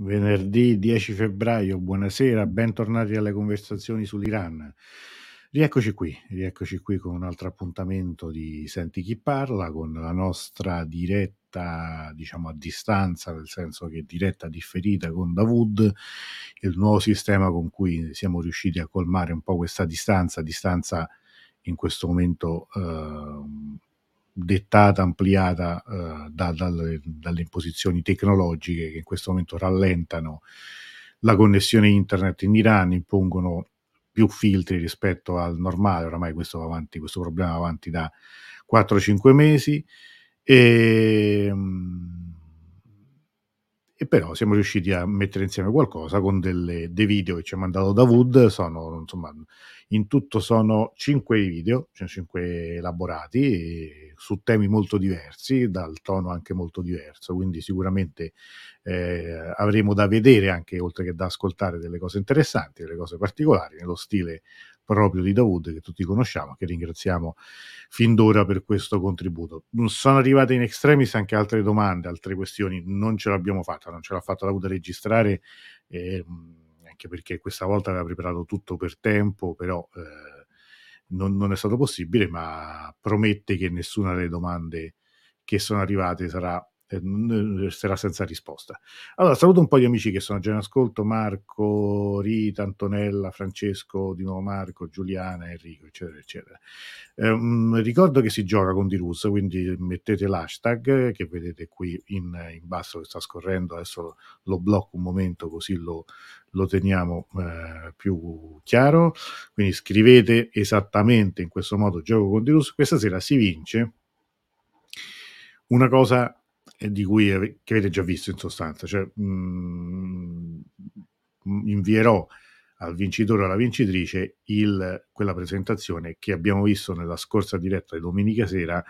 Venerdì 10 febbraio, buonasera, bentornati alle conversazioni sull'Iran. Rieccoci qui, rieccoci qui con un altro appuntamento di Senti chi parla, con la nostra diretta, diciamo a distanza, nel senso che diretta differita con Davud, il nuovo sistema con cui siamo riusciti a colmare un po' questa distanza, distanza in questo momento eh, dettata, ampliata eh, da, dalle, dalle, imposizioni tecnologiche che in questo momento rallentano la connessione internet in Iran, impongono più filtri rispetto al normale, oramai questo, avanti, questo problema va avanti da 4-5 mesi. E, ehm, e però siamo riusciti a mettere insieme qualcosa con delle, dei video che ci ha mandato Davud, sono insomma in tutto sono cinque video, cioè cinque elaborati su temi molto diversi, dal tono anche molto diverso, quindi sicuramente eh, avremo da vedere anche oltre che da ascoltare delle cose interessanti, delle cose particolari nello stile proprio di Davud che tutti conosciamo, che ringraziamo fin d'ora per questo contributo. Sono arrivate in extremis anche altre domande, altre questioni, non ce l'abbiamo fatta, non ce l'ha fatta Davud a registrare. Eh, anche perché questa volta aveva preparato tutto per tempo, però eh, non, non, è stato possibile, ma promette che nessuna delle domande che sono arrivate sarà resterà senza risposta. Allora, saluto un po' gli amici che sono già in ascolto, Marco, Rita, Antonella, Francesco, di nuovo Marco, Giuliana, Enrico, eccetera, eccetera. Eh, ricordo che si gioca con Dirus, quindi mettete l'hashtag che vedete qui in, in basso che sta scorrendo, adesso lo, lo blocco un momento così lo, lo teniamo eh, più chiaro, quindi scrivete esattamente in questo modo gioco con Dirus, questa sera si vince una cosa di cui che avete già visto in sostanza, cioè mh, mm, invierò al vincitore o alla vincitrice il, quella presentazione che abbiamo visto nella scorsa diretta di domenica sera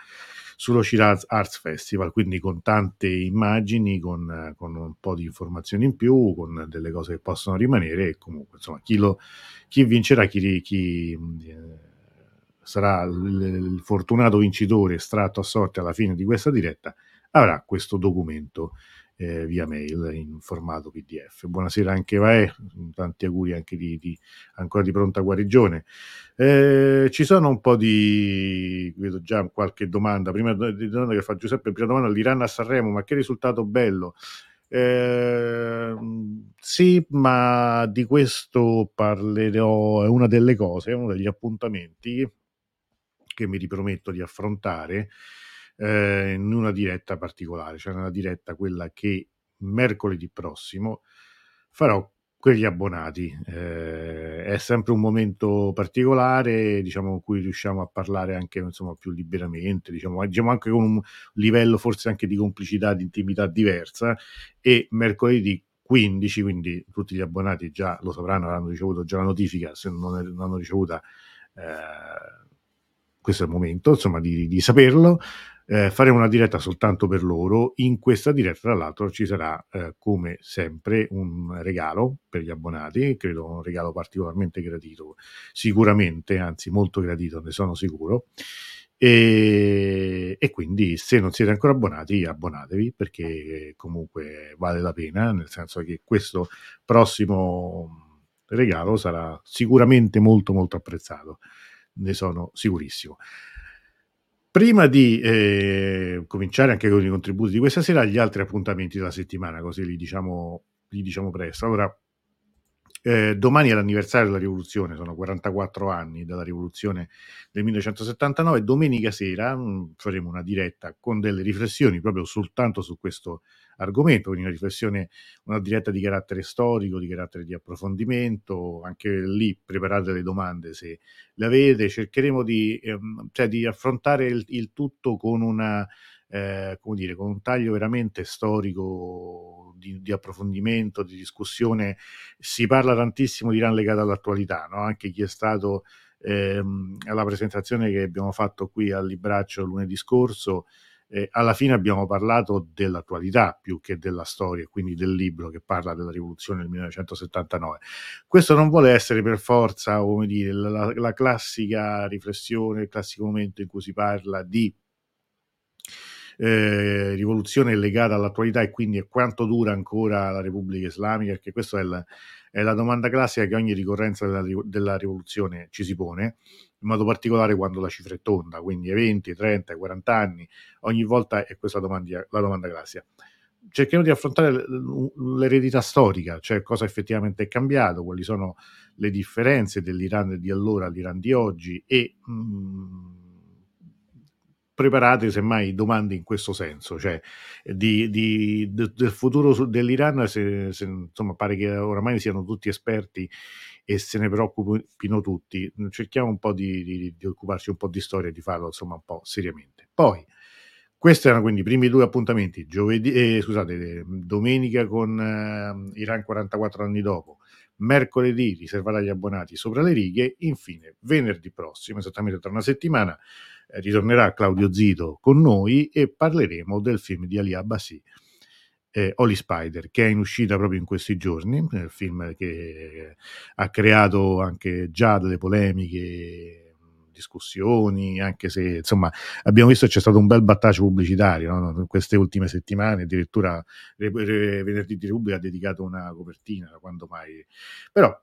sullo Shiraz Arts Festival, quindi con tante immagini, con, con, un po' di informazioni in più, con delle cose che possono rimanere. E comunque insomma chi, lo, chi vincerà, chi, chi eh, sarà il, il fortunato vincitore estratto a sorte alla fine di questa diretta avrà questo documento eh, via mail in formato PDF. Buonasera anche Vae, tanti auguri anche di, di ancora di pronta guarigione. Eh, ci sono un po' di, vedo già qualche domanda, prima domanda che fa Giuseppe, prima domanda, l'Iran a Sanremo, ma che risultato bello. Eh, sì, ma di questo parlerò, è una delle cose, è uno degli appuntamenti che mi riprometto di affrontare eh, in una diretta particolare, cioè nella diretta quella che mercoledì prossimo farò quegli abbonati. Eh, è sempre un momento particolare, diciamo, in cui riusciamo a parlare anche insomma, più liberamente, diciamo, diciamo anche con un livello forse anche di complicità, di intimità diversa. E mercoledì 15, quindi tutti gli abbonati già lo sapranno, avranno ricevuto già la notifica, se non, è, non hanno ricevuta, eh, questo è il momento insomma di, di saperlo eh, faremo una diretta soltanto per loro. In questa diretta, tra l'altro, ci sarà eh, come sempre un regalo per gli abbonati, credo un regalo particolarmente gradito, sicuramente, anzi molto gradito, ne sono sicuro. E, e, quindi se non siete ancora abbonati abbonatevi perché comunque vale la pena nel senso che questo prossimo regalo sarà sicuramente molto molto apprezzato ne sono sicurissimo Prima di eh, cominciare anche con i contributi di questa sera, gli altri appuntamenti della settimana, così li diciamo, li diciamo presto. Allora, eh, domani è l'anniversario della rivoluzione, sono 44 anni dalla rivoluzione del 1979. Domenica sera mh, mm, faremo una diretta con delle riflessioni proprio soltanto su questo argomento, quindi una riflessione, una diretta di carattere storico, di carattere di approfondimento, anche lì preparate le domande se le avete, cercheremo di, ehm, cioè di affrontare il, il, tutto con una... Eh, come dire, con un taglio veramente storico di, di, approfondimento, di discussione. Si parla tantissimo di Iran legato all'attualità, no? anche chi è stato ehm, alla presentazione che abbiamo fatto qui al Libraccio lunedì scorso eh, alla fine abbiamo parlato dell'attualità più che della storia, quindi del libro che parla della rivoluzione del 1979. Questo non vuole essere per forza, come dire, la, la classica riflessione, il classico momento in cui si parla di eh, rivoluzione legata all'attualità e quindi a quanto dura ancora la Repubblica Islamica, perché questa è la, è la domanda classica che ogni ricorrenza della, della, rivoluzione ci si pone, in modo particolare quando la cifra è tonda, quindi 20, 30, 40 anni, ogni volta è questa domanda, la domanda classica. Cerchiamo di affrontare l'eredità storica, cioè cosa effettivamente è cambiato, quali sono le differenze dell'Iran di allora all'Iran di oggi e mh, mm, preparate semmai domande in questo senso, cioè di, di, de, del futuro dell'Iran, se, se, insomma pare che oramai siano tutti esperti e se ne preoccupino tutti, cerchiamo un po' di, di, di occuparci un po' di storia e di farlo insomma un po' seriamente. Poi, questi erano quindi i primi due appuntamenti, giovedì, eh, scusate, domenica con eh, Iran 44 anni dopo, mercoledì riservata agli abbonati sopra le righe, infine venerdì prossimo, esattamente tra una settimana, ritornerà Claudio Zito con noi e parleremo del film di Ali Abbasi, eh, Holy Spider, che è in uscita proprio in questi giorni, il film che ha creato anche già delle polemiche discussioni, anche se insomma abbiamo visto che c'è stato un bel battaggio pubblicitario no? in queste ultime settimane, addirittura Venerdì di Repubblica ha dedicato una copertina, quando mai. Però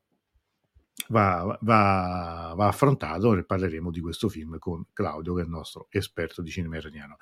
va, va, va, affrontato e parleremo di questo film con Claudio che è il nostro esperto di cinema iraniano.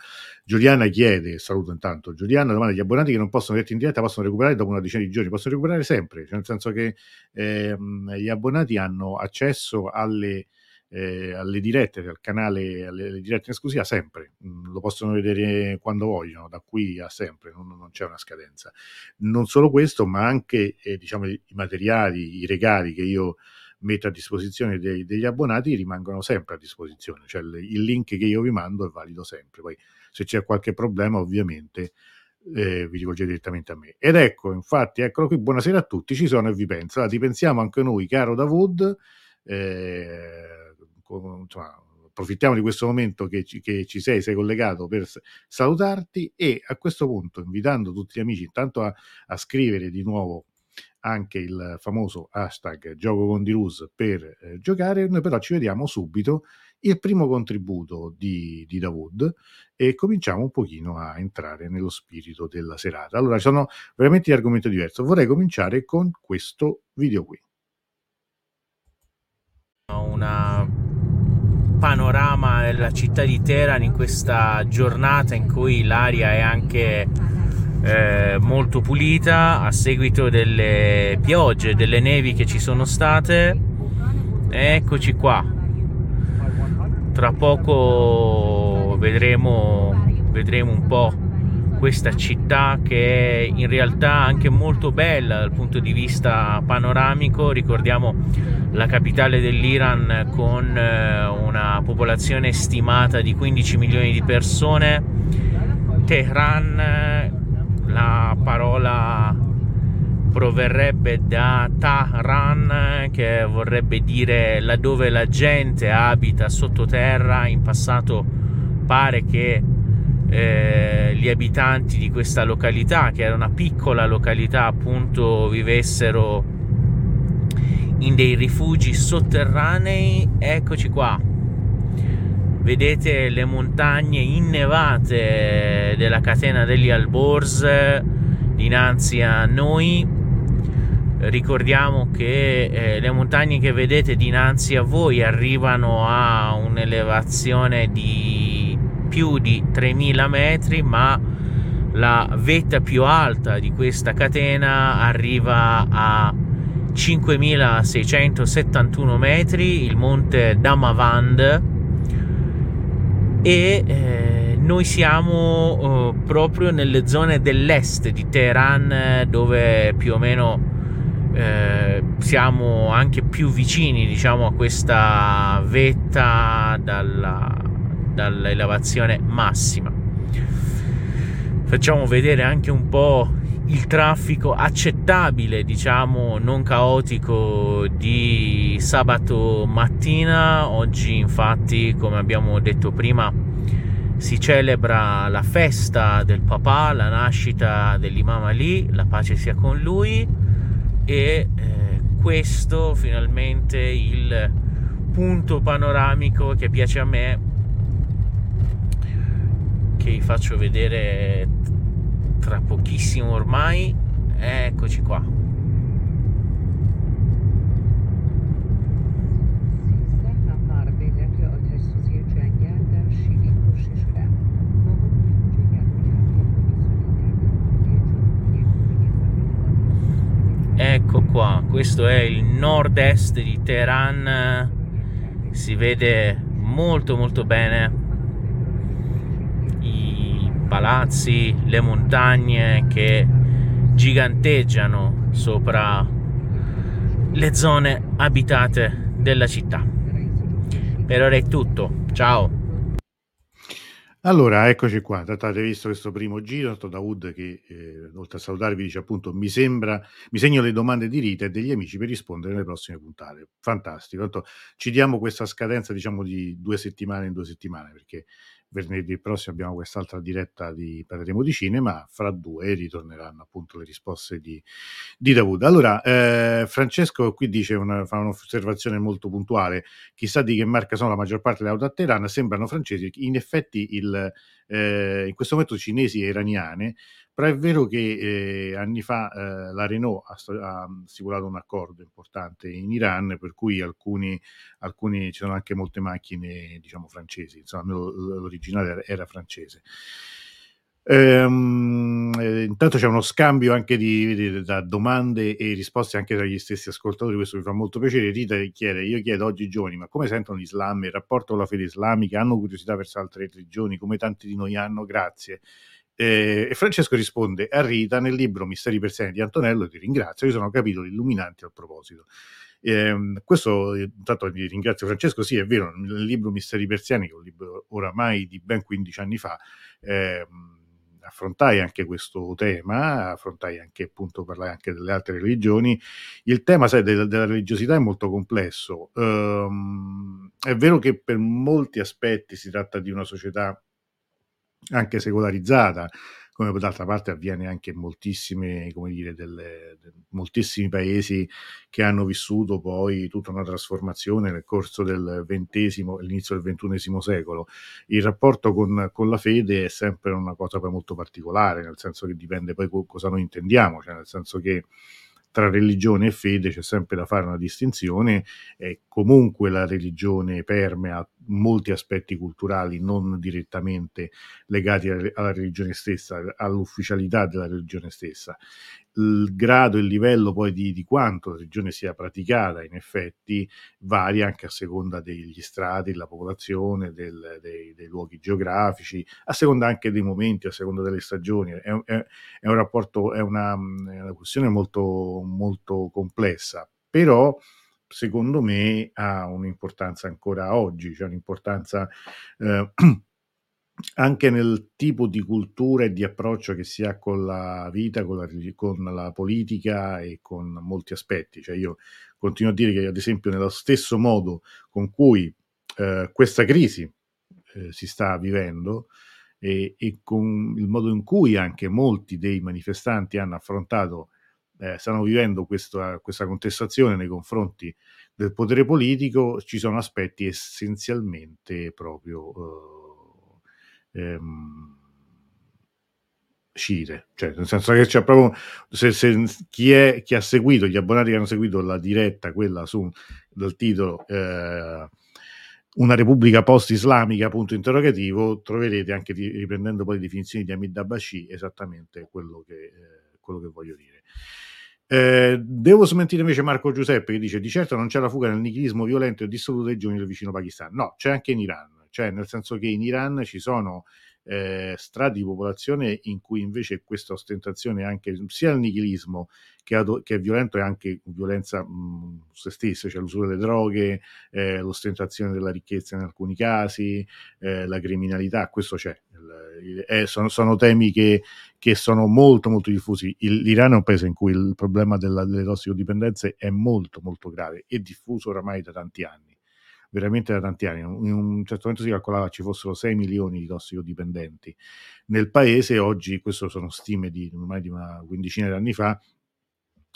Giuliana chiede, saluto intanto Giuliana, domanda agli abbonati che non possono vedere in diretta, possono recuperare dopo una decina di giorni, possono recuperare sempre, cioè nel senso che eh, gli abbonati hanno accesso alle eh, alle dirette del canale, alle, alle, dirette in esclusiva sempre, mm, lo possono vedere quando vogliono, da qui a sempre, non, non c'è una scadenza. Non solo questo, ma anche eh, diciamo, i materiali, i regali che io metto a disposizione dei, degli abbonati rimangono sempre a disposizione, cioè il, il, link che io vi mando è valido sempre, poi se c'è qualche problema ovviamente eh, vi rivolgete direttamente a me. Ed ecco, infatti, eccolo qui, buonasera a tutti, ci sono e vi penso, allora, ti pensiamo anche noi, caro Davud, eh, insomma, approfittiamo di questo momento che ci, che ci, sei, sei collegato per salutarti e a questo punto invitando tutti gli amici intanto a, a scrivere di nuovo anche il famoso hashtag gioco con Dirus per eh, giocare, noi però ci vediamo subito il primo contributo di, di Davud e cominciamo un pochino a entrare nello spirito della serata. Allora, ci sono veramente argomenti diversi. Vorrei cominciare con questo video qui. Una panorama della città di Teheran in questa giornata in cui l'aria è anche eh, molto pulita a seguito delle piogge, delle nevi che ci sono state. Eccoci qua. Tra poco vedremo, vedremo un po' questa città che è in realtà anche molto bella dal punto di vista panoramico. Ricordiamo la capitale dell'Iran con eh, una popolazione stimata di 15 milioni di persone. Teheran, la parola proverrebbe da Tahran, che vorrebbe dire laddove la gente abita sottoterra. In passato pare che eh, gli abitanti di questa località, che era una piccola località, appunto vivessero in dei rifugi sotterranei. Eccoci qua. Vedete le montagne innevate della catena degli Albors dinanzi a noi. Ricordiamo che eh, le montagne che vedete dinanzi a voi arrivano a un'elevazione di più di 3000 metri, ma la vetta più alta di questa catena arriva a 5671 metri, il monte Damavand e eh, noi siamo eh, proprio nelle zone dell'est di Teheran dove più o meno eh, siamo anche più vicini diciamo a questa vetta dalla, dall'elevazione massima. Facciamo vedere anche un po' il traffico accettabile, diciamo non caotico di sabato mattina. Oggi infatti, come abbiamo detto prima, si celebra la festa del papà, la nascita dell'imam Ali, la pace sia con lui e eh, questo finalmente il punto panoramico che piace a me che vi faccio vedere tra pochissimo ormai. Eccoci qua. Ecco qua, questo è il nord-est di Teheran, si vede molto molto bene palazzi, le montagne che giganteggiano sopra le zone abitate della città. Per ora è tutto, ciao! Allora, eccoci qua, avete visto questo primo giro, da Wood che eh, oltre a salutarvi dice appunto mi sembra, mi segno le domande di Rita e degli amici per rispondere nelle prossime puntate. Fantastico, Tanto ci diamo questa scadenza diciamo di due settimane in due settimane perché venerdì prossimo abbiamo quest'altra diretta di parleremo di cinema, fra due ritorneranno appunto le risposte di, di Davud. Allora, eh, Francesco qui dice una, fa un'osservazione molto puntuale, chissà di che marca sono la maggior parte delle auto a Teheran, sembrano francesi, in effetti il, eh, in questo momento cinesi e iraniane, però è vero che eh, anni fa eh, la Renault ha, ha, stipulato un accordo importante in Iran, per cui alcuni, alcuni ci sono anche molte macchine, diciamo, francesi, insomma, l'originale era, era francese. Ehm, eh, intanto c'è uno scambio anche di, di, da domande e risposte anche dagli stessi ascoltatori, questo mi fa molto piacere. Rita chiede, io chiedo oggi i giovani, ma come sentono l'Islam, il rapporto con la fede islamica, hanno curiosità verso altre religioni, come tanti di noi hanno? Grazie. Eh, e Francesco risponde a Rita nel libro Misteri persiani di Antonello, ti ringrazio, ci sono capitoli illuminanti al proposito. Eh, questo intanto ringrazio Francesco, sì è vero, nel libro Misteri persiani, che è un libro oramai di ben 15 anni fa, eh, affrontai anche questo tema, affrontai anche appunto parlai anche delle altre religioni. Il tema, sai, della, della religiosità è molto complesso. Um, è vero che per molti aspetti si tratta di una società anche secolarizzata, come d'altra parte avviene anche in moltissime, come dire, delle, de, moltissimi paesi che hanno vissuto poi tutta una trasformazione nel corso del XX, all'inizio del XXI secolo. Il rapporto con, con, la fede è sempre una cosa molto particolare, nel senso che dipende poi co- cosa noi intendiamo, cioè nel senso che tra religione e fede c'è sempre da fare una distinzione e comunque la religione permea molti aspetti culturali non direttamente legati alla religione stessa, all'ufficialità della religione stessa il grado e il livello poi di, di, quanto la religione sia praticata in effetti varia anche a seconda degli strati, della popolazione, del, dei, dei, luoghi geografici, a seconda anche dei momenti, a seconda delle stagioni. È, è, è un rapporto, è una, è una questione molto, molto complessa, però secondo me ha un'importanza ancora oggi, cioè un'importanza eh, anche nel tipo di cultura e di approccio che si ha con la vita, con la, con la politica e con molti aspetti. Cioè io continuo a dire che, ad esempio, nello stesso modo con cui eh, questa crisi eh, si sta vivendo e, e, con il modo in cui anche molti dei manifestanti hanno affrontato, eh, stanno vivendo questa, questa contestazione nei confronti del potere politico, ci sono aspetti essenzialmente proprio eh, ehm, scire, cioè nel senso che c'è proprio se, se chi, è, chi, ha seguito, gli abbonati che hanno seguito la diretta, quella su, del titolo eh, una repubblica post-islamica, punto interrogativo, troverete anche riprendendo poi le definizioni di Hamid Abashi esattamente quello che, eh, quello che voglio dire. Eh, devo smentire invece Marco Giuseppe che dice di certo non c'è la fuga nel nichilismo violento e dissoluto dei giovani del vicino Pakistan. No, c'è anche in Iran cioè nel senso che in Iran ci sono eh, strati di popolazione in cui invece questa ostentazione anche sia il nichilismo che, ad, che, è violento e anche violenza mh, se stesso, cioè l'uso delle droghe, eh, l'ostentazione della ricchezza in alcuni casi, eh, la criminalità, questo c'è. Il, il, sono, sono, temi che, che, sono molto molto diffusi. Il, L'Iran è un paese in cui il problema della, delle tossicodipendenze è molto molto grave e diffuso oramai da tanti anni veramente da tanti anni. In un certo momento si calcolava ci fossero 6 milioni di tossicodipendenti nel paese, oggi, questo sono stime di ormai di una quindicina di anni fa,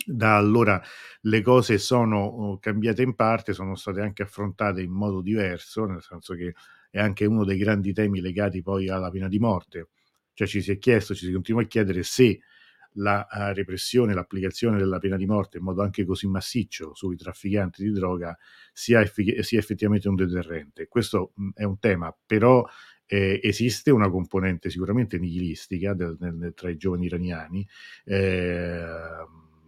da allora le cose sono oh, cambiate in parte, sono state anche affrontate in modo diverso, nel senso che è anche uno dei grandi temi legati poi alla pena di morte. Cioè ci si è chiesto, ci si continua a chiedere se la uh, repressione, l'applicazione della pena di morte in modo anche così massiccio sui trafficanti di droga sia, effic- sia effettivamente un deterrente. Questo mh, è un tema, però eh, esiste una componente sicuramente nihilistica del, del, tra i giovani iraniani. Eh,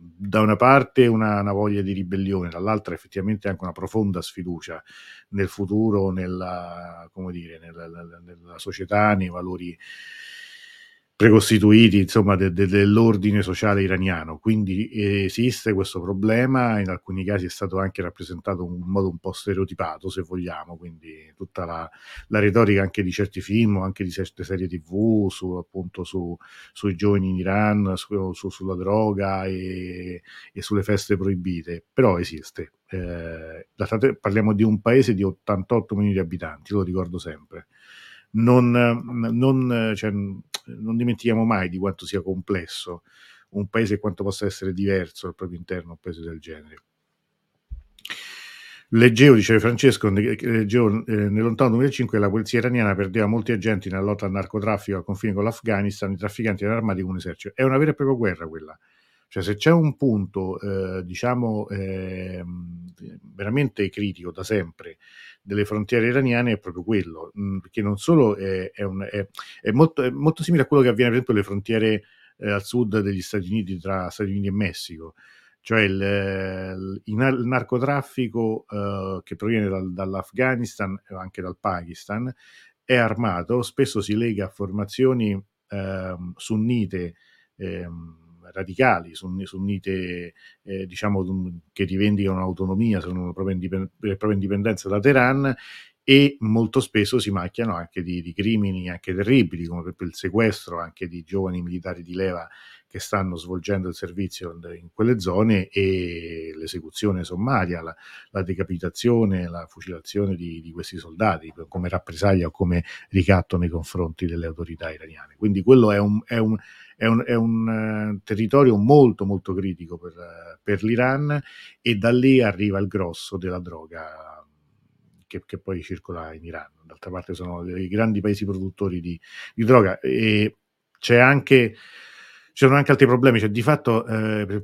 da una parte una, una, voglia di ribellione, dall'altra effettivamente anche una profonda sfiducia nel futuro, nella, dire, nella, nella, nella società, nei valori precostituiti insomma, de, de, dell'ordine sociale iraniano. Quindi eh, esiste questo problema, in alcuni casi è stato anche rappresentato in modo un po' stereotipato, se vogliamo, quindi tutta la, la retorica anche di certi film, anche di certe serie tv, su, appunto su, sui giovani in Iran, su, sulla droga e, e, sulle feste proibite, però esiste. Eh, parliamo di un paese di 88 milioni di abitanti, lo ricordo sempre non, non, cioè, non dimentichiamo mai di quanto sia complesso un paese e quanto possa essere diverso al proprio interno un paese del genere. Leggevo, dice Francesco, leggevo, eh, nel lontano 2005 la polizia iraniana perdeva molti agenti nella lotta al narcotraffico al confine con l'Afghanistan, i trafficanti erano armati come un esercito. È una vera e propria guerra quella. Cioè se c'è un punto, eh, diciamo, eh, veramente critico da sempre delle frontiere iraniane è proprio quello, mh, mm, perché non solo è, è, un, è, è, molto, molto, simile a quello che avviene per esempio alle frontiere eh, al sud degli Stati Uniti tra Stati Uniti e Messico, cioè il, il, il narcotraffico eh, che proviene dal, dall'Afghanistan e anche dal Pakistan è armato, spesso si lega a formazioni eh, sunnite. Ehm, radicali, sunnite eh, diciamo, che rivendicano autonomia, sono la propria, indipend- propria indipendenza da Teheran e molto spesso si macchiano anche di, di, crimini anche terribili, come per il sequestro anche di giovani militari di leva che stanno svolgendo il servizio in quelle zone e l'esecuzione sommaria, la, la decapitazione, la fucilazione di, di, questi soldati come rappresaglia o come ricatto nei confronti delle autorità iraniane. Quindi quello è un, è un, è un, è un uh, territorio molto molto critico per, uh, per, l'Iran e da lì arriva il grosso della droga che, che, poi circola in Iran. D'altra parte sono dei grandi paesi produttori di, di droga e c'è anche ci sono anche altri problemi, cioè di fatto eh,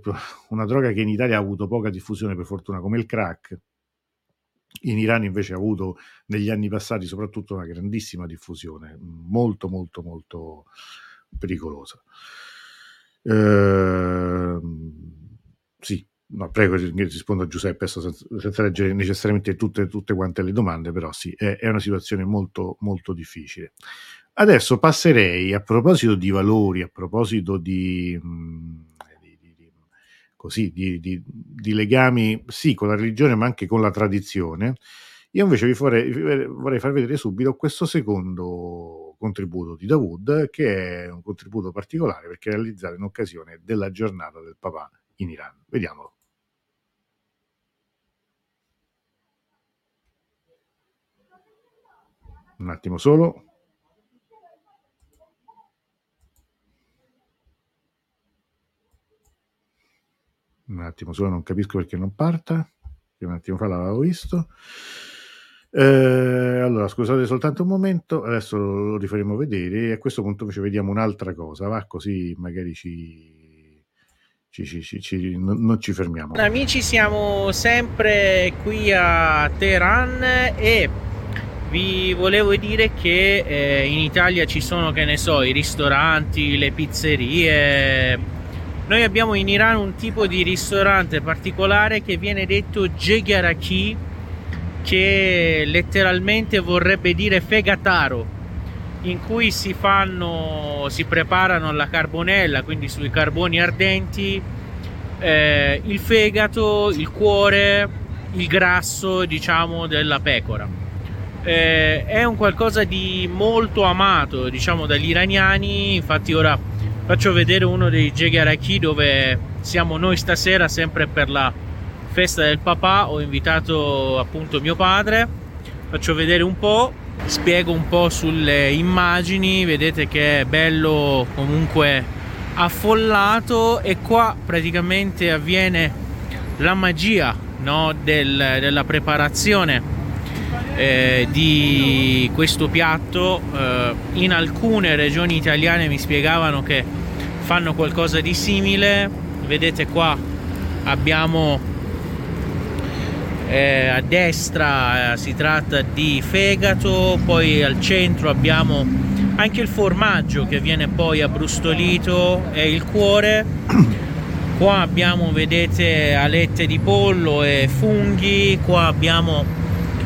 una droga che in Italia ha avuto poca diffusione per fortuna come il crack, in Iran invece ha avuto negli anni passati soprattutto una grandissima diffusione, molto molto molto pericolosa. Eh, sì, no, prego, rispondo a Giuseppe senza, senza leggere necessariamente tutte, tutte, quante le domande, però sì, è, è una situazione molto molto difficile. Adesso passerei a proposito di valori, a proposito di, mm, di, di, di, legami sì con la religione ma anche con la tradizione. Io invece vi vorrei, vorrei far vedere subito questo secondo contributo di Dawood che è un contributo particolare perché è realizzato in occasione della giornata del papà in Iran. Vediamolo. Un attimo solo. un attimo solo non capisco perché non parta un attimo fa l'avevo visto eh, allora scusate soltanto un momento adesso lo rifaremo vedere e a questo punto invece vediamo un'altra cosa va così magari ci ci, ci, ci, non, non, ci fermiamo. Amici, siamo sempre qui a Teheran e vi volevo dire che eh, in Italia ci sono, che ne so, i ristoranti, le pizzerie, noi abbiamo in Iran un tipo di ristorante particolare che viene detto Jegaraki, che letteralmente vorrebbe dire fegataro, in cui si fanno, si preparano la carbonella, quindi sui carboni ardenti, eh, il fegato, il cuore, il grasso, diciamo, della pecora. Eh, è un qualcosa di molto amato, diciamo, dagli iraniani, infatti ora faccio vedere uno dei Jegaraki dove siamo noi stasera sempre per la festa del papà ho invitato appunto mio padre faccio vedere un po' spiego un po' sulle immagini vedete che è bello comunque affollato e qua praticamente avviene la magia no, del, della preparazione eh, di questo piatto. Eh, in alcune regioni italiane mi spiegavano che fanno qualcosa di simile. Vedete qua abbiamo eh, a destra eh, si tratta di fegato, poi al centro abbiamo anche il formaggio che viene poi abbrustolito e il cuore. Qua abbiamo, vedete, alette di pollo e funghi, qua abbiamo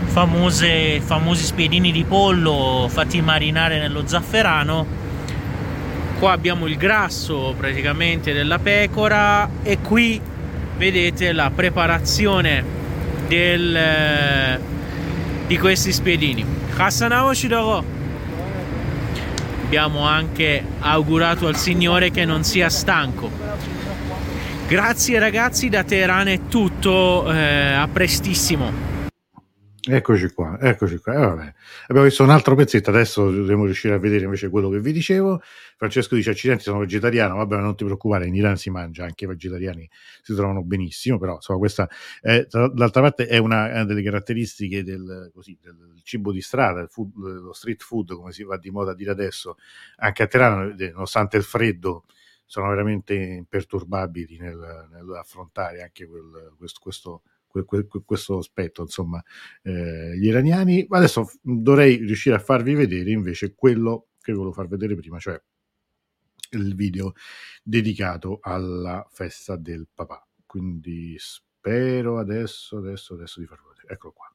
famose, famosi spiedini di pollo fatti marinare nello zafferano qua abbiamo il grasso praticamente della pecora e qui vedete la preparazione del, eh, di questi spiedini. Abbiamo anche augurato al signore che non sia stanco. Grazie ragazzi da Teheran è tutto eh, a prestissimo Eccoci qua, eccoci qua. Eh, Abbiamo visto un altro pezzetto, adesso dovremo riuscire a vedere invece quello che vi dicevo. Francesco dice accidenti sono vegetariano, vabbè non ti preoccupare, in Iran si mangia, anche i vegetariani si trovano benissimo, però insomma questa è, d'altra parte è una delle caratteristiche del, così, del cibo di strada, food, lo street food come si va di moda a dire adesso, anche a Teheran, nonostante il freddo, sono veramente imperturbabili nel, nell'affrontare anche quel, questo, questo questo aspetto, insomma, eh, gli iraniani. Adesso dovrei riuscire a farvi vedere invece quello che volevo far vedere prima, cioè il video dedicato alla festa del papà. Quindi spero adesso, adesso, adesso di farlo vedere. Eccolo qua.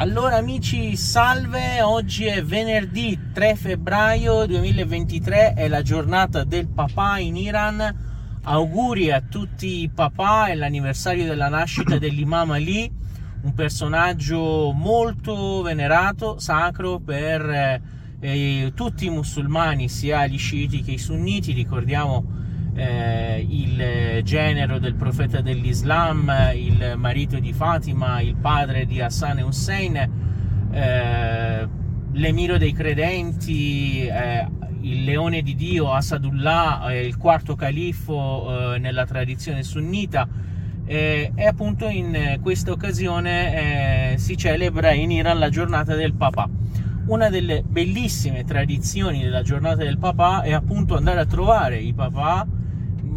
Allora amici, salve, oggi è venerdì 3 febbraio 2023, è la giornata del papà in Iran. Auguri a tutti i papà, è l'anniversario della nascita dell'imam Ali, un personaggio molto venerato, sacro per eh, tutti i musulmani, sia gli sciiti che i sunniti. Ricordiamo eh, il genero del profeta dell'Islam, il marito di Fatima, il padre di Hassan e Hussein, eh, l'emiro dei credenti, eh, il leone di Dio, Asadullah, il quarto califfo eh, nella tradizione sunnita. e appunto in questa occasione eh, si celebra in Iran la giornata del papà una delle bellissime tradizioni della giornata del papà è appunto andare a trovare i papà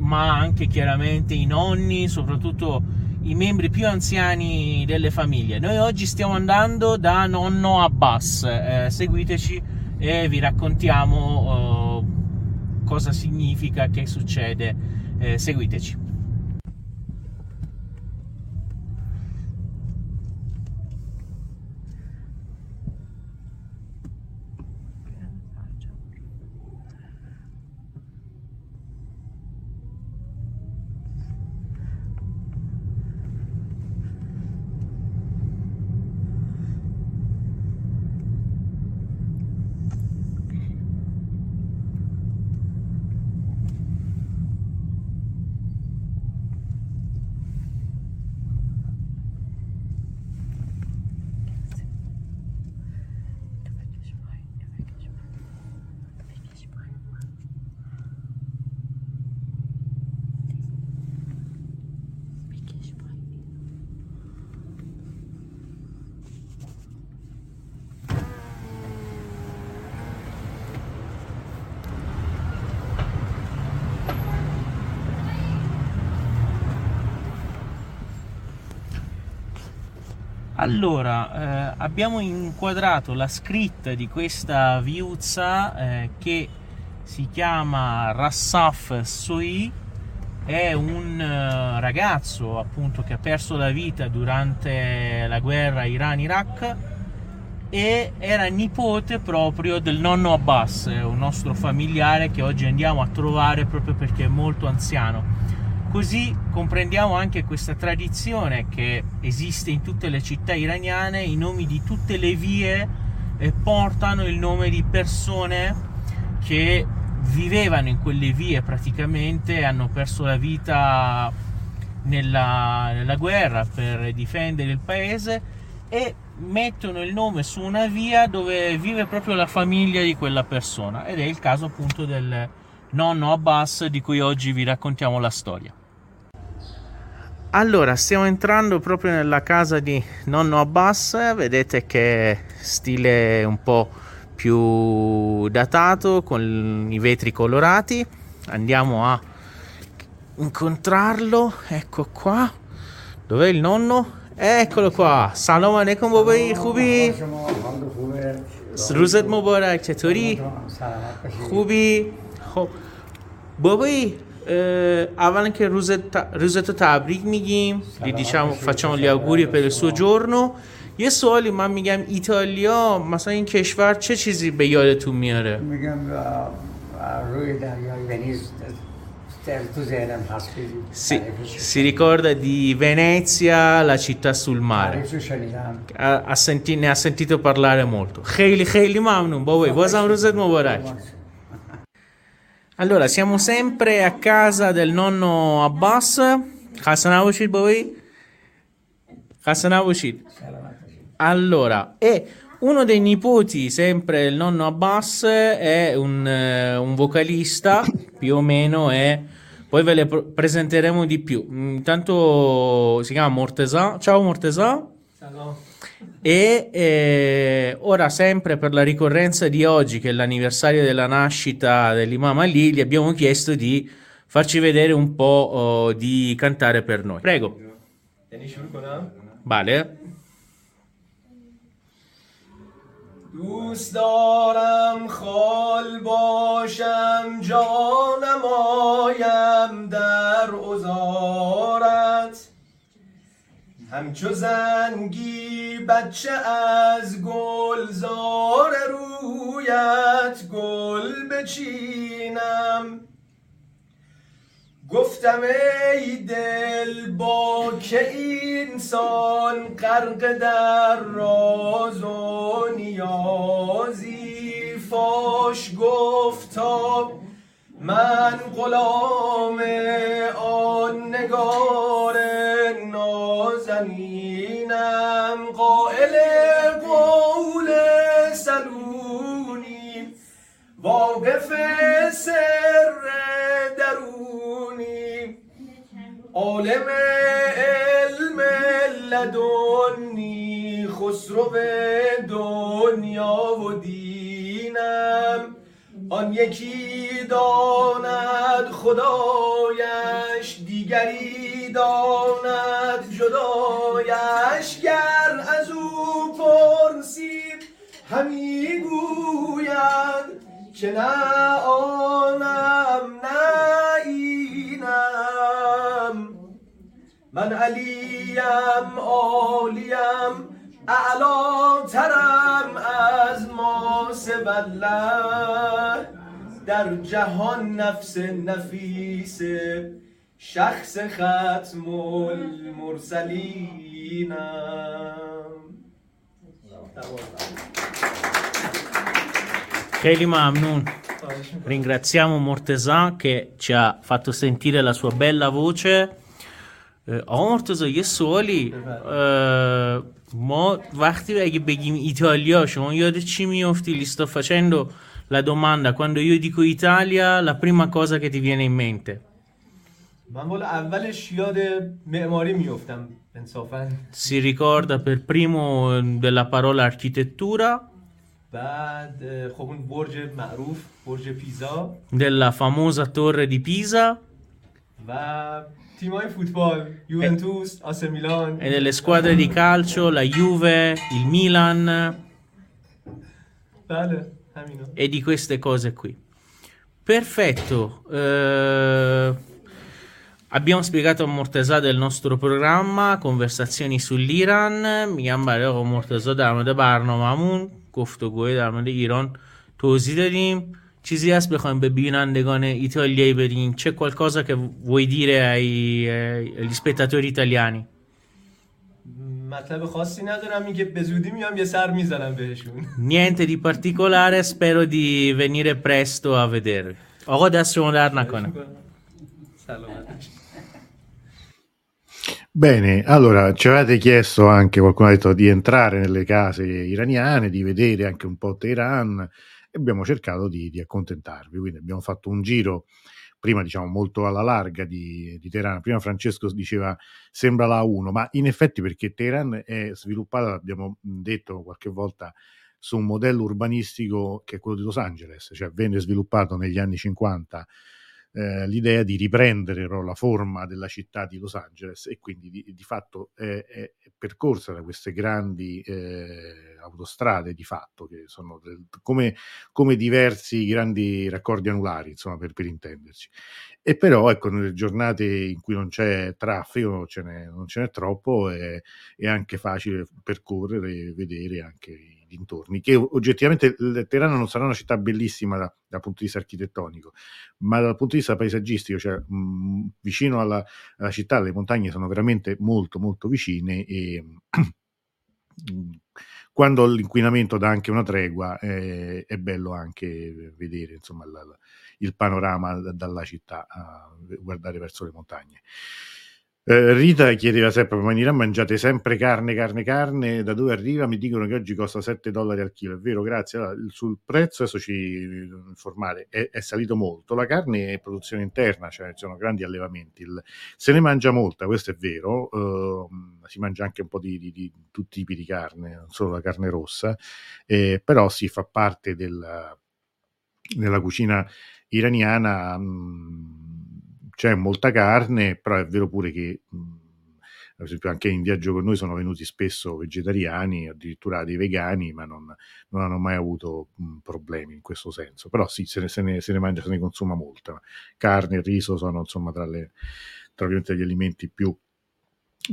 ma anche chiaramente i nonni, soprattutto i membri più anziani delle famiglie. Noi oggi stiamo andando da nonno Abbas, eh, seguiteci e vi raccontiamo eh, cosa significa, che succede, eh, seguiteci. Allora, eh, abbiamo inquadrato la scritta di questa viuzza eh, che si chiama Rassaf Soi, è un uh, ragazzo appunto che ha perso la vita durante la guerra Iran-Iraq e era nipote proprio del nonno Abbas, un nostro familiare che oggi andiamo a trovare proprio perché è molto anziano Così comprendiamo anche questa tradizione che esiste in tutte le città iraniane, i nomi di tutte le vie eh, portano il nome di persone che vivevano in quelle vie praticamente, hanno perso la vita nella, nella guerra per difendere il paese e mettono il nome su una via dove vive proprio la famiglia di quella persona ed è il caso appunto del, nonno Abbas di cui oggi vi raccontiamo la storia. Allora, stiamo entrando proprio nella casa di nonno Abbas, vedete che stile un po' più datato con i vetri colorati. Andiamo a incontrarlo, ecco qua. Dov'è il nonno? Eccolo qua. Salam alaikum babai khubi. Ruzat mubarak, chatori? Khubi. Babai بابایی اولا che روزت تبریک میگیم دیشب facciamo gli auguri per il suo giorno یه سوالی من میگم ایتالیا مثلا این کشور چه چیزی به یادتون میاره میگم روی دریای ونیز tu si, si, ricorda di Venezia, la città sul mare. Ha, ha senti, ne ha sentito parlare molto. خیلی خیلی ممنون بابا بازم روزت مبارک allora, siamo sempre a casa del nonno Abbas. Hassanavoshid voi? Hassanavoshid. Allora, e uno dei nipoti, sempre il nonno Abbas, è un, eh, un vocalista, più o meno, è... Poi ve le pr- presenteremo di più. Intanto si chiama Mortesà. Ciao Mortesà. Ciao. E eh, ora, sempre per la ricorrenza di oggi, che è l'anniversario della nascita dell'imam Ali, gli abbiamo chiesto di farci vedere un po' oh, di cantare per noi. Prego. Vale. دوست دارم خال باشم جانم آیم در ازارت همچو زنگی بچه از گلزار رویت گل بچینم. گفتم ای دل با که اینسان غرق در راز و نیازی فاش گفتا من غلام آن نگار یکی داند خدایش دیگری داند جدایش. گر از او پرسید همی گوید که نه آنم نه اینم. من علیم عالیم اعلا ترم از ما در جهان نفس نفیس شخص ختم المرسلینم Kelly Mamnun, ringraziamo Mortesà che ci ha fatto sentire la sua bella voce. آقا مرتضی یه سوالی ما وقتی اگه بگیم ایتالیا شما یاد چی میفتی لیستا facendo la domanda quando io dico Italia la prima cosa che ti viene in mente من والا اولش یاد معماری میفتم انصافا si ricorda per primo della parola architettura بعد خب اون برج معروف برج پیزا della famosa torre di Pisa و Timai football, Juventus, AC Milan. E delle squadre di calcio, la Juve, il Milan. Vale, e di queste cose qui. Perfetto. Eh, abbiamo spiegato a Mortesà del nostro programma, conversazioni sull'Iran. Miyambar Mortesà Dame de Barno Mamun, Kofto Goe Dame de Iran, Tozidedin. دادیم چیزی هست بخوایم به بینندگان ایتالیایی بدیم چه qualcosa che vuoi dire ai, agli spettatori italiani مطلب خاصی ندارم اینکه به زودی میام یه سر میزنم بهشون niente di particolare spero di venire presto a vedervi آقا دست شما درد نکنه سلامت Bene, allora ci avete chiesto anche, qualcuno ha detto, di entrare nelle case iraniane, di vedere anche un po' Teheran e abbiamo cercato di, di accontentarvi. Quindi abbiamo fatto un giro prima diciamo molto alla larga di, di Teheran. Prima Francesco diceva sembra la 1, ma in effetti perché Teheran è sviluppata, abbiamo detto qualche volta, su un modello urbanistico che è quello di Los Angeles, cioè venne sviluppato negli anni 50 eh, l'idea di riprendere no, la forma della città di Los Angeles e quindi di, di fatto è, è, percorsa da queste grandi eh, autostrade di fatto che sono del, come, come, diversi grandi raccordi anulari insomma per, per, intenderci. E però ecco nelle giornate in cui non c'è traffico ce n'è, non ce n'è troppo è, è anche facile percorrere e vedere anche dintorni, che oggettivamente Teherano non sarà una città bellissima da, dal punto di vista architettonico, ma dal punto di vista paesaggistico, cioè mh, vicino alla, alla, città, le montagne sono veramente molto molto vicine e quando l'inquinamento dà anche una tregua eh, è bello anche vedere insomma, la, la, il panorama dalla città, guardare verso le montagne. Eh, Rita chiedeva sempre: Ma in Iran mangiate sempre carne, carne, carne? Da dove arriva? Mi dicono che oggi costa 7 dollari al chilo. È vero, grazie. Allora, sul prezzo, adesso ci informare, è, è, salito molto. La carne è produzione interna, cioè ci sono grandi allevamenti. Il, se ne mangia molta, questo è vero. Uh, si mangia anche un po' di, di, di, tutti i tipi di carne, non solo la carne rossa, eh, però si fa parte del, della cucina iraniana. Mh, mm, c'è molta carne, però è vero pure che ad esempio anche in viaggio con noi sono venuti spesso vegetariani, addirittura dei vegani, ma non, non hanno mai avuto mh, problemi in questo senso. Però sì, se ne, se ne, se ne mangia, se ne consuma molta. Carne e riso sono insomma tra, le, tra gli alimenti più,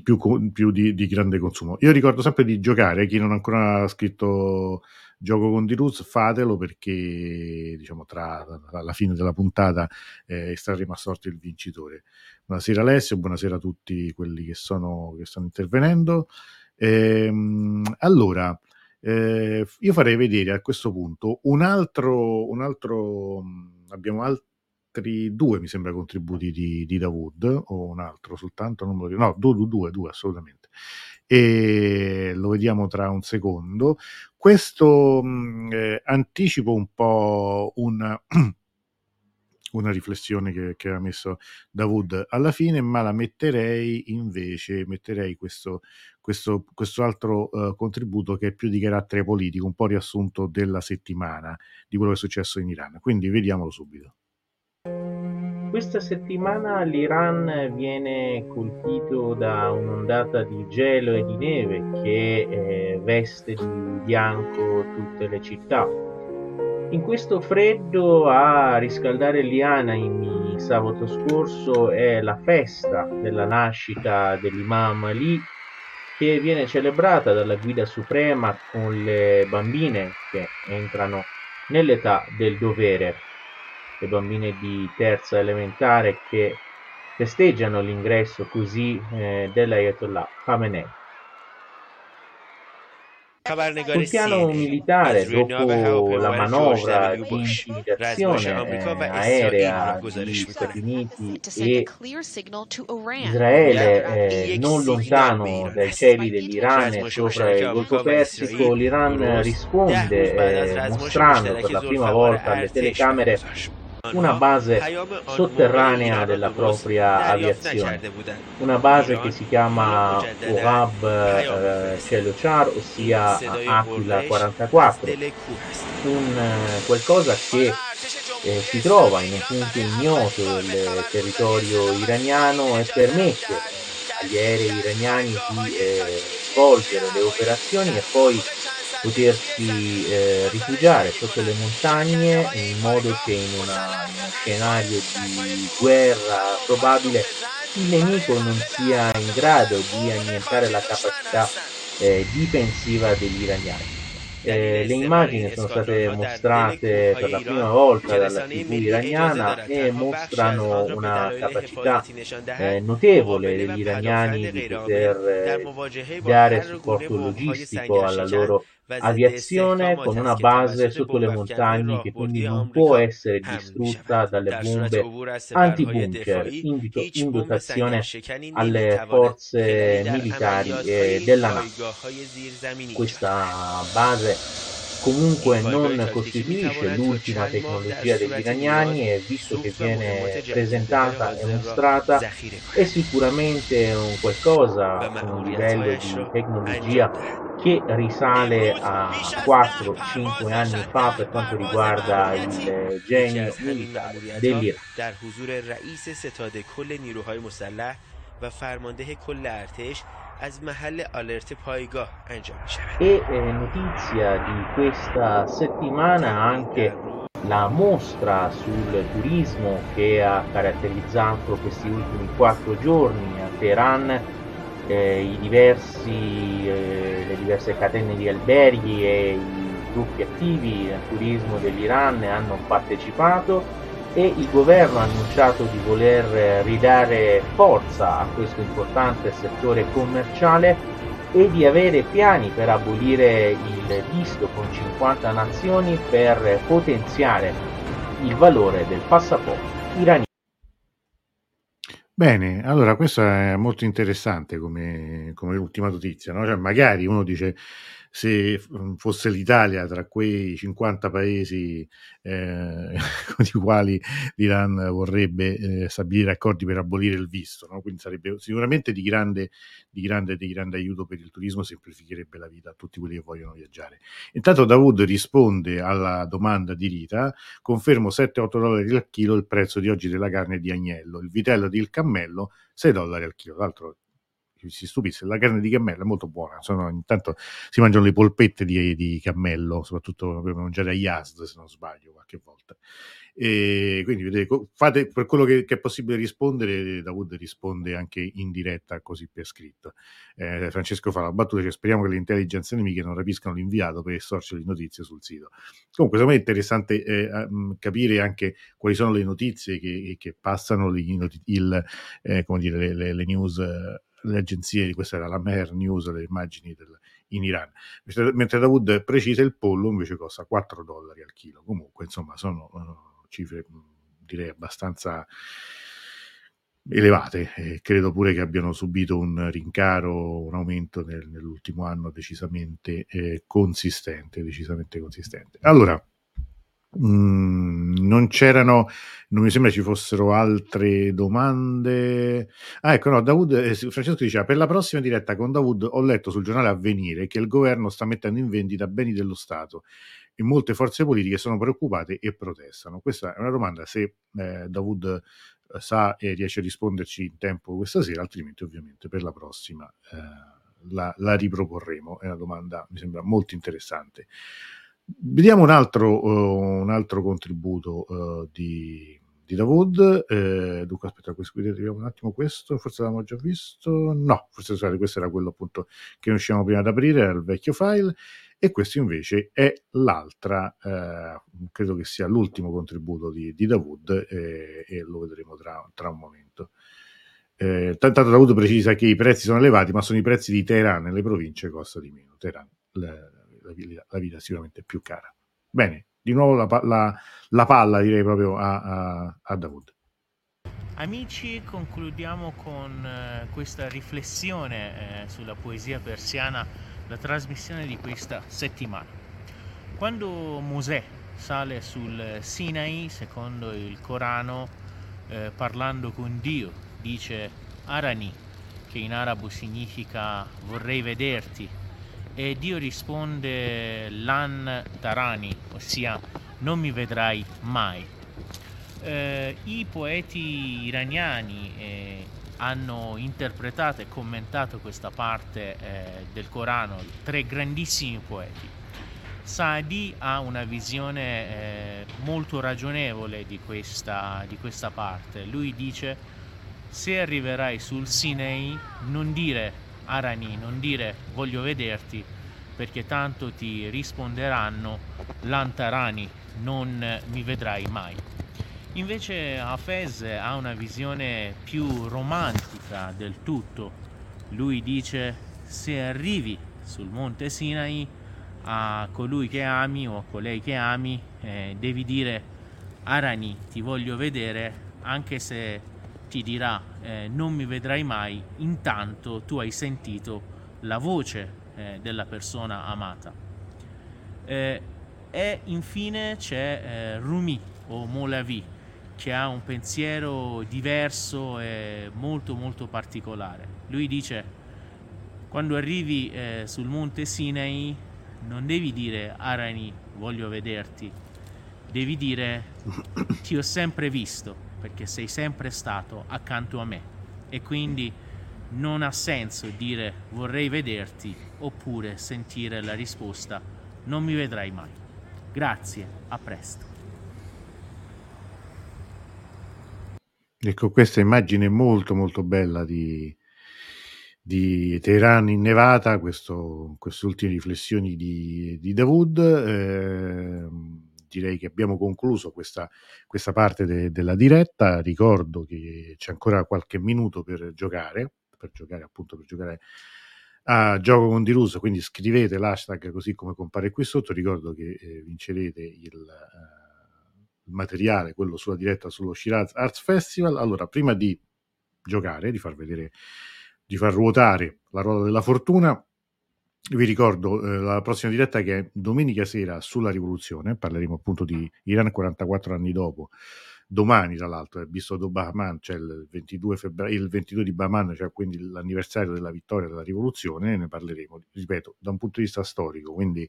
più, più di, di, grande consumo. Io ricordo sempre di giocare, chi non ha ancora scritto gioco con Diruz, fatelo perché diciamo tra, tra la fine della puntata eh, estrarremo a sorte il vincitore. Buonasera Alessio, buonasera a tutti quelli che, sono, che stanno intervenendo. Ehm, allora, eh, io farei vedere a questo punto un altro, un altro abbiamo altri due, mi sembra, contributi di, di Dawood, o un altro soltanto, non lo no, due, due, due, assolutamente e lo vediamo tra un secondo. Questo eh, anticipo un po' una, una riflessione che, che ha messo Davud alla fine, ma la metterei invece, metterei questo, questo, questo altro uh, contributo che è più di carattere politico, un po' riassunto della settimana di quello che è successo in Iran. Quindi vediamolo subito. Questa settimana l'Iran viene colpito da un'ondata di gelo e di neve che eh, veste di bianco tutte le città. In questo freddo a riscaldare Lianaimi sabato scorso è la festa della nascita dell'imam Ali che viene celebrata dalla guida suprema con le bambine che entrano nell'età del dovere le bambine di terza elementare che festeggiano l'ingresso così eh, dell'Ayatollah Khamenei. Sul piano militare, dopo la manovra di intimidazione eh, aerea degli Stati Uniti e Israele eh, non lontano dai cieli dell'Iran e sopra il Golfo Persico, l'Iran risponde eh, mostrando per la prima volta alle telecamere una base sotterranea della propria aviazione, una base che si chiama Urab eh, Cielo Char, ossia Aquila 44, un, eh, qualcosa che eh, si trova in un punto ignoto del territorio iraniano e permette agli aerei iraniani di eh, svolgere le operazioni e poi potersi eh, rifugiare sotto le montagne in modo che in, una, in uno scenario di guerra probabile il nemico non sia in grado di annientare la capacità eh, difensiva degli iraniani. Eh, le immagini sono state mostrate per la prima volta dalla TV iraniana e mostrano una capacità eh, notevole degli iraniani di poter eh, dare supporto logistico alla loro aviazione con una base sotto le montagne che quindi non può essere distrutta dalle bombe anti-bunker in, in dotazione alle forze militari della NATO. Questa base comunque non costituisce l'ultima tecnologia degli iraniani e visto che viene presentata e mostrata è sicuramente un qualcosa con un livello di tecnologia che risale a 4-5 anni fa per quanto riguarda il genio militare dell'Iran. و فرمانده کل ارتش از محل آلرت پایگاه انجام می شود. E eh, notizia di questa settimana anche la mostra sul turismo che ha caratterizzato questi ultimi quattro giorni a Teheran, eh, i diversi, eh, le diverse catene di alberghi e i gruppi attivi al turismo dell'Iran hanno partecipato e il governo ha annunciato di voler ridare forza a questo importante settore commerciale e di avere piani per abolire il visto con 50 nazioni per potenziare il valore del passaporto iraniano. Bene, allora questo è molto interessante come, come ultima notizia, no? cioè, magari uno dice se mhmm, fosse l'Italia tra quei 50 paesi eh, con i quali l'Iran vorrebbe eh, stabilire accordi per abolire il visto, no? quindi sarebbe sicuramente di grande, di, grande, di grande aiuto per il turismo, semplificherebbe la vita a tutti quelli che vogliono viaggiare. Intanto Dawood risponde alla domanda di Rita, confermo 7-8 dollari al chilo il prezzo di oggi della carne di agnello, il vitello di il cammello 6 dollari al chilo, l'altro si stupisse, la carne di cammello è molto buona, Sono, intanto si mangiano le polpette di, di cammello, soprattutto per mangiare a Yazd se non sbaglio qualche volta. E quindi vedete, fate per quello che, che, è possibile rispondere, Dawood risponde anche in diretta così per scritto. Eh, Francesco fa la battuta, cioè speriamo che le intelligence nemiche non rapiscano l'inviato per estorcere le notizie sul sito. Comunque, secondo me è interessante eh, capire anche quali sono le notizie che, che passano, il, il, eh, dire, le, le, le news le agenzie, questa era la Mer News, le immagini del, in Iran, mentre, mentre Dawood precisa il pollo invece costa 4 dollari al chilo, comunque insomma sono uh, cifre direi abbastanza elevate e credo pure che abbiano subito un rincaro, un aumento nel, nell'ultimo anno decisamente eh, consistente, decisamente consistente. Allora, Mm, non c'erano, non mi sembra ci fossero altre domande. Ah, ecco, no, Dawood, eh, Francesco diceva, per la prossima diretta con Dawood ho letto sul giornale Avvenire che il governo sta mettendo in vendita beni dello Stato e molte forze politiche sono preoccupate e protestano. Questa è una domanda, se eh, Dawood eh, sa e riesce a risponderci in tempo questa sera, altrimenti ovviamente per la prossima eh, la, la riproporremo. È una domanda, mi sembra molto interessante. Vediamo un altro, uh, un altro contributo uh, di, di Davud. Eh, dunque, aspetta, vediamo un attimo questo. Forse l'abbiamo già visto. No, forse scusate, questo era quello appunto che non riuscivamo prima ad aprire, era il vecchio file. E questo invece è l'altra, eh, credo che sia l'ultimo contributo di, di Davud eh, e lo vedremo tra, tra un momento. Eh, tanto Davud precisa che i prezzi sono elevati, ma sono i prezzi di Teheran nelle province costa di meno. Teheran, le, la la vita sicuramente più cara. Bene, di nuovo la, la, la palla direi proprio a, a, a Davud. Amici, concludiamo con eh, questa riflessione eh, sulla poesia persiana, la trasmissione di questa settimana. Quando Mosè sale sul Sinai, secondo il Corano, eh, parlando con Dio, dice Arani, che in arabo significa vorrei vederti, e Dio risponde Lan Tarani, ossia non mi vedrai mai. Eh, I poeti iraniani eh, hanno interpretato e commentato questa parte eh, del Corano, tre grandissimi poeti. Saadi ha una visione eh, molto ragionevole di questa, di questa parte. Lui dice se arriverai sul Sinai non dire Arani, non dire voglio vederti, perché tanto ti risponderanno Lantarani, non mi vedrai mai. Invece Hafez ha una visione più romantica del tutto. Lui dice se arrivi sul monte Sinai a colui che ami o a colei che ami, eh, devi dire Arani, ti voglio vedere, anche se ti dirà eh, non mi vedrai mai, intanto tu hai sentito la voce eh, della persona amata. Eh, e infine c'è eh, Rumi o Molavi che ha un pensiero diverso e molto molto particolare. Lui dice quando arrivi eh, sul monte Sinai non devi dire Arani voglio vederti, devi dire ti ho sempre visto perché sei sempre stato accanto a me e quindi non ha senso dire vorrei vederti oppure sentire la risposta non mi vedrai mai. Grazie, a presto. Ecco, questa immagine molto molto bella di, di Teheran innevata, questo, queste ultime riflessioni di, di Dawood. Eh, direi che abbiamo concluso questa, questa parte de, della diretta. Ricordo che c'è ancora qualche minuto per giocare, per giocare appunto per giocare a gioco con Diruso, quindi scrivete l'hashtag così come compare qui sotto. Ricordo che eh, vincerete il. Uh, il materiale, quello sulla diretta sullo Shiraz Arts Festival. Allora, prima di giocare, di far vedere, di far ruotare la ruota della fortuna, vi ricordo eh, la prossima diretta che è domenica sera sulla rivoluzione, parleremo appunto di Iran 44 anni dopo. Domani, tra l'altro, è visto do Bahman, cioè il 22, febbraio, il 22 di Bahman, cioè quindi l'anniversario della vittoria della rivoluzione, ne parleremo, ripeto, da un punto di vista storico, quindi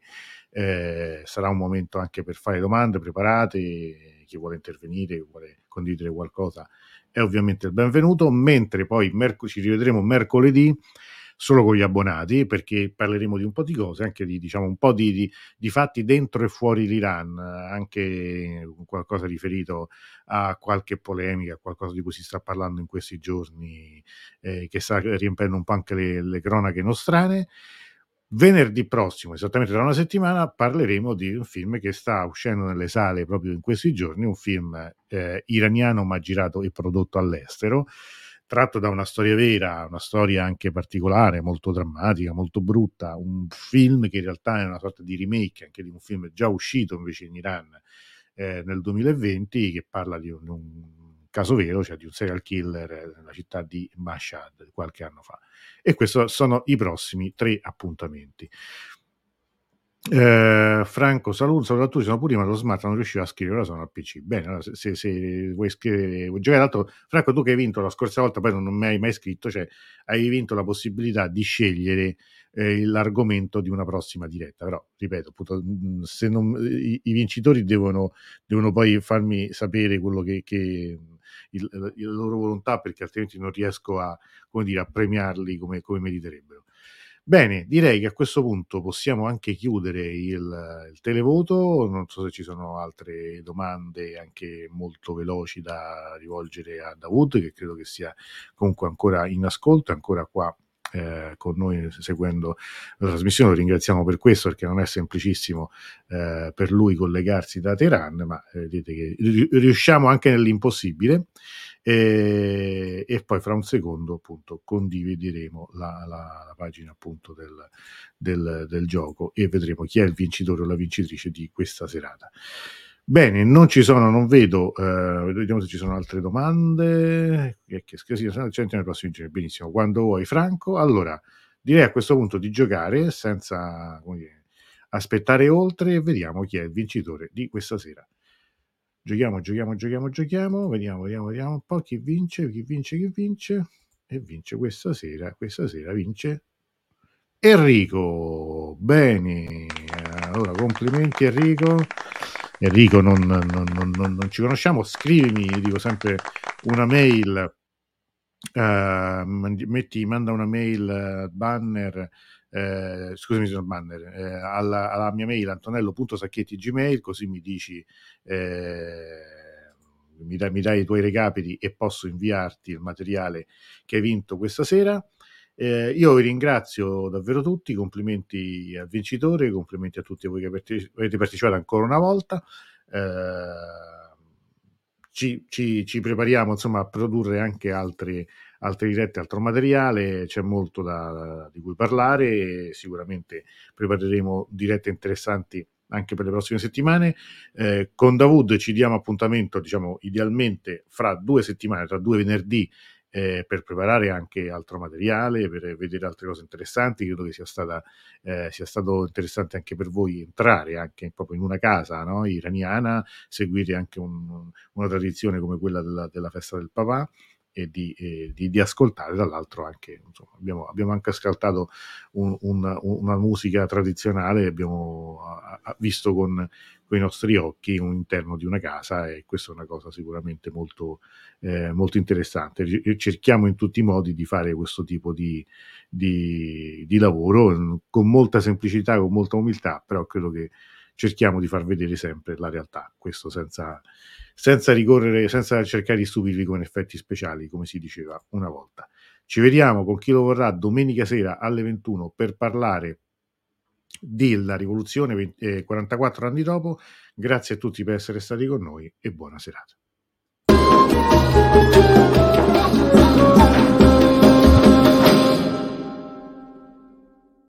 eh, sarà un momento anche per fare domande, preparate, chi vuole intervenire, chi vuole condividere qualcosa è ovviamente il benvenuto, mentre poi merc- ci rivedremo mercoledì solo con gli abbonati perché parleremo di un po' di cose, anche di diciamo un po' di, di, di fatti dentro e fuori l'Iran, anche qualcosa riferito a qualche polemica, qualcosa di cui si sta parlando in questi giorni, eh, che sta riempiendo un po' anche le, le cronache nostrane. Venerdì prossimo, esattamente tra una settimana, parleremo di un film che sta uscendo nelle sale proprio in questi giorni, un film eh, iraniano ma girato e prodotto all'estero, tratto da una storia vera, una storia anche particolare, molto drammatica, molto brutta, un film che in realtà è una sorta di remake anche di un film già uscito invece in Iran eh, nel 2020 che parla di un, un, caso vero, cioè di un serial killer nella città di Mashhad qualche anno fa. E questi sono i prossimi tre appuntamenti. Eh, Franco, saluto, saluto a. Sono prima lo smart non riuscivo a scrivere, ora sono al PC. Bene, allora se, se, se vuoi scrivere, vuoi giocare, l'altro, Franco, tu che hai vinto la scorsa volta, poi non, non mi hai mai scritto, cioè hai vinto la possibilità di scegliere eh, l'argomento di una prossima diretta. Però, ripeto, appunto, se non, i, i, vincitori devono, devono, poi farmi sapere quello che, che il, la loro volontà, perché altrimenti non riesco a, come dire, a premiarli come, come meriterebbero. Bene, direi che a questo punto possiamo anche chiudere il, il, televoto. Non so se ci sono altre domande anche molto veloci da rivolgere a Dawood, che credo che sia comunque ancora in ascolto, ancora qua eh, con noi seguendo la trasmissione. Lo ringraziamo per questo perché non è semplicissimo eh, per lui collegarsi da Teheran, ma eh, vedete che riusciamo anche nell'impossibile. E, e, poi fra un secondo appunto condivideremo la, la, la pagina appunto del, del, del, gioco e vedremo chi è il vincitore o la vincitrice di questa serata. Bene, non ci sono, non vedo, eh, vediamo se ci sono altre domande. Che, che. Benissimo, quando vuoi, Franco. Allora, direi a questo punto di giocare senza dire, aspettare oltre e vediamo chi è il vincitore di questa sera. Giochiamo, giochiamo, giochiamo, giochiamo. Vediamo, vediamo, vediamo un po' chi vince, chi vince, chi vince. E vince questa sera. Questa sera vince Enrico. Bene, allora complimenti Enrico. Enrico non, non, non, non, ci conosciamo, scrivimi, dico sempre una mail, uh, metti, manda una mail uh, banner, uh, scusami se banner, alla, alla, mia mail antonello.sacchetti.gmail così mi dici, mi dai, mi dai i tuoi recapiti e posso inviarti il materiale che hai vinto questa sera. Eh, io vi ringrazio davvero tutti, complimenti al vincitore, complimenti a tutti voi che avete partecipato ancora una volta. Eh, ci, ci, ci, prepariamo insomma a produrre anche altri, altre dirette, altro materiale, c'è molto da, di cui parlare, sicuramente prepareremo dirette interessanti anche per le prossime settimane. Eh, con Davud ci diamo appuntamento, diciamo, idealmente fra due settimane, tra due venerdì eh, per preparare anche altro materiale, per vedere altre cose interessanti. Credo che sia, stata, eh, sia stato interessante anche per voi entrare anche proprio in una casa no? iraniana, seguire anche un, una tradizione come quella della, della festa del papà e di, eh, di, di, ascoltare, dall'altro anche insomma, abbiamo, abbiamo, anche ascoltato un, un, una musica tradizionale, abbiamo visto con, con, i nostri occhi un interno di una casa e questa è una cosa sicuramente molto, eh, molto interessante. Cerchiamo in tutti i modi di fare questo tipo di, di, di lavoro con molta semplicità, con molta umiltà, però credo che cerchiamo di far vedere sempre la realtà, questo senza, senza ricorrere, senza cercare di stupirvi con effetti speciali, come si diceva una volta. Ci vediamo con chi lo vorrà domenica sera alle 21 per parlare della rivoluzione 20, eh, 44 anni dopo. Grazie a tutti per essere stati con noi e buona serata.